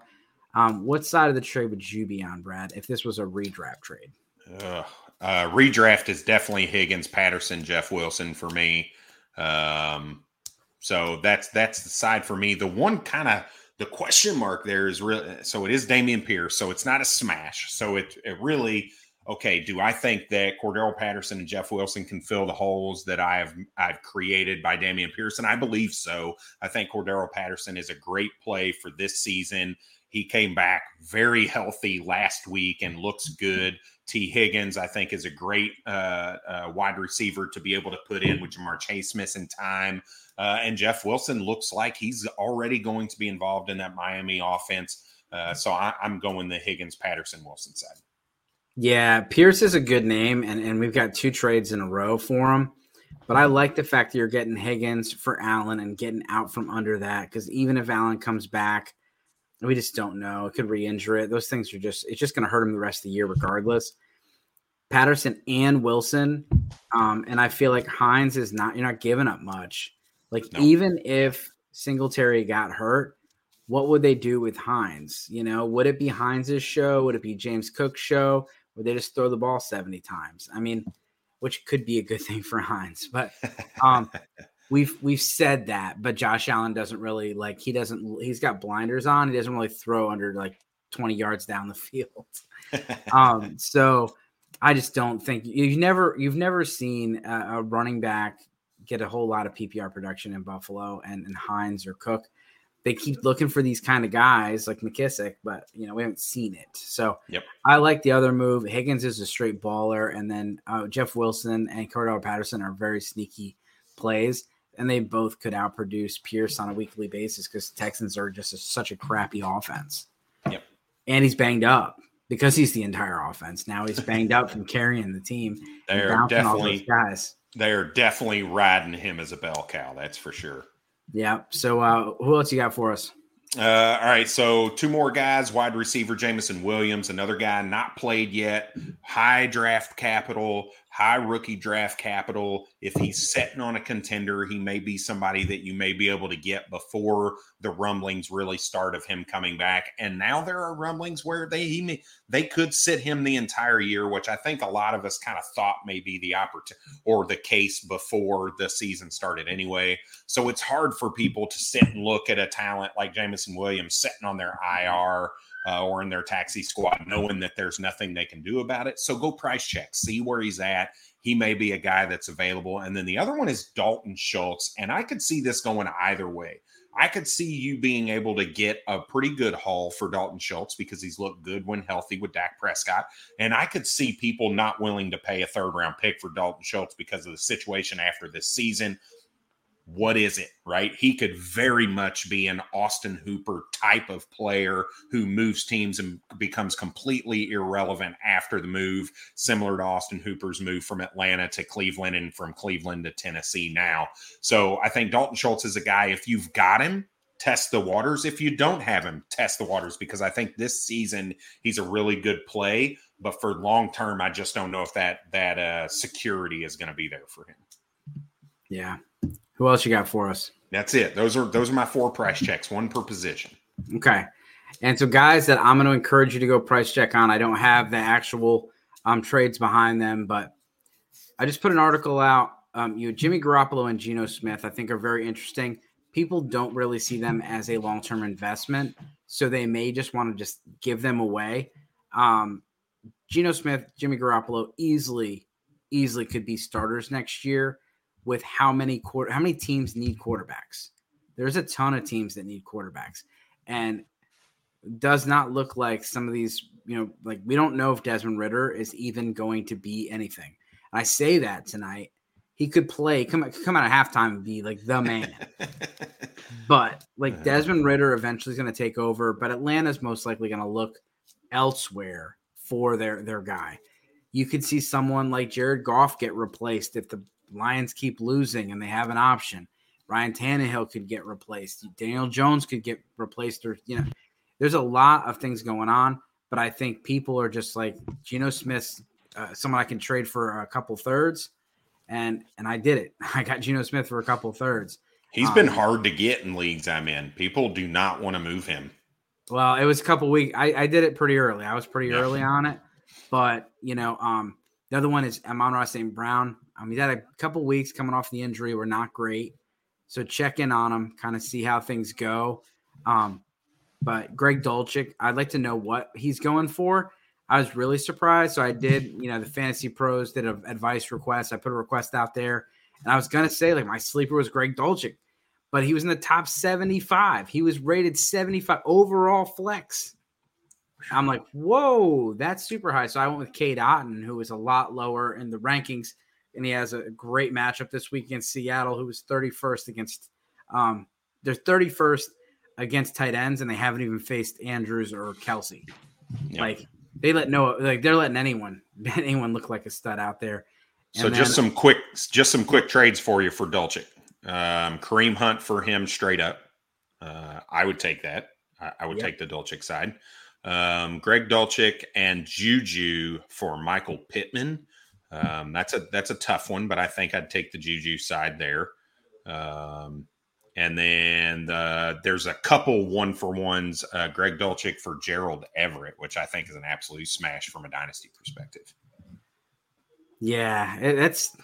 S1: Um, what side of the trade would you be on, Brad, if this was a redraft trade?
S2: Uh, uh, redraft is definitely Higgins, Patterson, Jeff Wilson for me. Um, so that's that's the side for me. The one kind of the question mark there is really so it is Dameon Pierce, so it's not a smash. So it it really okay. Do I think that Cordarrelle Patterson and Jeff Wilson can fill the holes that I've I've created by Dameon Pierce? And I believe so. I think Cordarrelle Patterson is a great play for this season. He came back very healthy last week and looks good. T. Higgins, I think, is a great uh, uh, wide receiver to be able to put in with Ja'Marr Chase missing in time. Uh, and Jeff Wilson looks like he's already going to be involved in that Miami offense. Uh, so I, am going the Higgins, Patterson, Wilson side.
S1: Yeah, Pierce is a good name, and, and we've got two trades in a row for him. But I like the fact that you're getting Higgins for Allen and getting out from under that because even if Allen comes back, we just don't know. It could re-injure it. Those things are just it's just going to hurt him the rest of the year regardless. Patterson and Wilson, um, and I feel like Hines is not. You're not giving up much. Like no. even if Singletary got hurt, what would they do with Hines? You know, would it be Hines's show? Would it be James Cook's show? Would they just throw the ball 70 times? I mean, which could be a good thing for Hines, but um, we've we've said that, but Josh Allen doesn't really like he doesn't he's got blinders on. He doesn't really throw under like 20 yards down the field. um, so I just don't think you've never you've never seen a, a, running back get a whole lot of PPR production in Buffalo and, and Hines or Cook. They keep looking for these kind of guys like McKissic, but you know we haven't seen it. So
S2: yep.
S1: I like the other move. Higgins is a straight baller, and then uh, Jeff Wilson and Cordarrelle Patterson are very sneaky plays, and they both could outproduce Pierce on a weekly basis because Texans are just a, such a crappy offense.
S2: Yep.
S1: And he's banged up because he's the entire offense. Now he's banged up from carrying the team.
S2: They're definitely guys. They're definitely riding him as a bell cow. That's for sure.
S1: Yeah. So uh, who else you got for us?
S2: Uh, all right, so two more guys. Wide receiver Jameson Williams, another guy not played yet. High draft capital, high rookie draft capital. If he's setting on a contender, he may be somebody that you may be able to get before the rumblings really start of him coming back. And now there are rumblings where they he may, they could sit him the entire year, which I think a lot of us kind of thought may be the opportunity or the case before the season started anyway. So it's hard for people to sit and look at a talent like Jameson Williams sitting on their IR uh, or in their taxi squad, knowing that there's nothing they can do about it. So go price check, see where he's at. He may be a guy that's available. And then the other one is Dalton Schultz. And I could see this going either way. I could see you being able to get a pretty good haul for Dalton Schultz because he's looked good when healthy with Dak Prescott. And I could see people not willing to pay a third round pick for Dalton Schultz because of the situation after this season what is it, right? He could very much be an Austin Hooper type of player who moves teams and becomes completely irrelevant after the move, similar to Austin Hooper's move from Atlanta to Cleveland and from Cleveland to Tennessee now. So I think Dalton Schultz is a guy, if you've got him, test the waters. If you don't have him, test the waters because I think this season he's a really good play. But for long term, I just don't know if that that uh, security is going to be there for him.
S1: Yeah, who else you got for us?
S2: That's it. Those are those are my four price checks, one per position.
S1: Okay. And so guys that I'm going to encourage you to go price check on. I don't have the actual um, trades behind them, but I just put an article out. Um, you know, Jimmy Garoppolo and Geno Smith, I think, are very interesting. People don't really see them as a long term investment, so they may just want to just give them away. Um, Geno Smith, Jimmy Garoppolo, easily, easily could be starters next year with how many quarter how many teams need quarterbacks. There's a ton of teams that need quarterbacks, and does not look like some of these. You know, like we don't know if Desmond Ridder is even going to be anything. And I say that tonight. He could play, come come out of halftime and be like the man. but like uh-huh. Desmond Ridder eventually is going to take over, but Atlanta's most likely going to look elsewhere for their their guy. You could see someone like Jared Goff get replaced if the Lions keep losing and they have an option. Ryan Tannehill could get replaced. Daniel Jones could get replaced, or you know, there's a lot of things going on. But I think people are just like Geno Smith, uh, someone I can trade for a couple thirds, and and I did it. I got Geno Smith for a couple thirds.
S2: He's um, been hard to get in leagues I'm in. People do not want to move him.
S1: Well, it was a couple weeks. I, I did it pretty early. I was pretty yeah. early on it, but you know, um, the other one is Amon-Ra St. Brown. Um, he's had a couple weeks coming off the injury. We're not great. So check in on him, kind of see how things go. Um, but Greg Dulcich, I'd like to know what he's going for. I was really surprised. So I did, you know, the fantasy pros did an advice request. I put a request out there and I was going to say, like, my sleeper was Greg Dulcich, but he was in the top 75. He was rated 75 overall flex. I'm like, whoa, that's super high. So I went with Cade Otton, who was a lot lower in the rankings and he has a great matchup this week against Seattle, who was 31st against. Um, they're 31st against tight ends, and they haven't even faced Andrews or Kelce. Yep. Like they let no, like they're letting anyone anyone look like a stud out there.
S2: And so then, just some quick, just some quick trades for you for Dulcich. Um, Kareem Hunt for him straight up. Uh, I would take that. I, I would yep. take the Dulcich side. Um, Greg Dulcich and Juju for Michael Pittman. Um, that's a that's a tough one, but I think I'd take the Juju side there. Um, and then the, there's a couple one for ones. Uh, Greg Dulcich for Gerald Everett, which I think is an absolute smash from a dynasty perspective.
S1: Yeah, it, that's.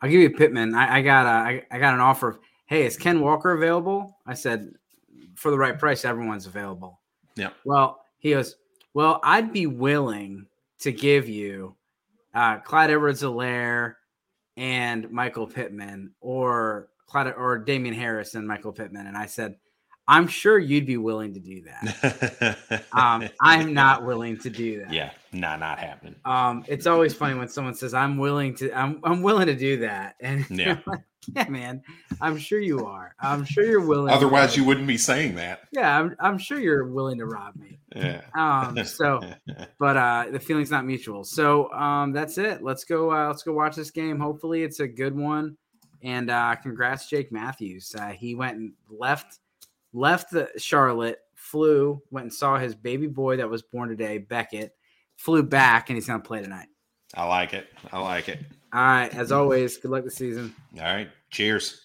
S1: I'll give you Pittman. I, I got a, I, I got an offer. Of, hey, is Ken Walker available? I said, for the right price, everyone's available.
S2: Yeah.
S1: Well, he goes, Well, I'd be willing to give you uh, Clyde Edwards-Helaire and Michael Pittman, or Clyde or Damien Harris and Michael Pittman, and I said, I'm sure you'd be willing to do that. um, I'm not willing to do that.
S2: Yeah, not not happening.
S1: Um, it's always funny when someone says, "I'm willing to," I'm I'm willing to do that, and
S2: Yeah.
S1: yeah, man, I'm sure you are. I'm sure you're willing.
S2: Otherwise, you wouldn't be saying that.
S1: yeah, I'm I'm sure you're willing to rob me.
S2: Yeah.
S1: Um, so, but uh, the feeling's not mutual. So um, that's it. Let's go. Uh, let's go watch this game. Hopefully, it's a good one. And uh, congrats, Jake Matthews. Uh, he went and left left the Charlotte, flew, went and saw his baby boy that was born today, Beckett. Flew back, and he's gonna play tonight.
S2: I like it. I like it.
S1: All right. As always, good luck this season.
S2: All right. Cheers.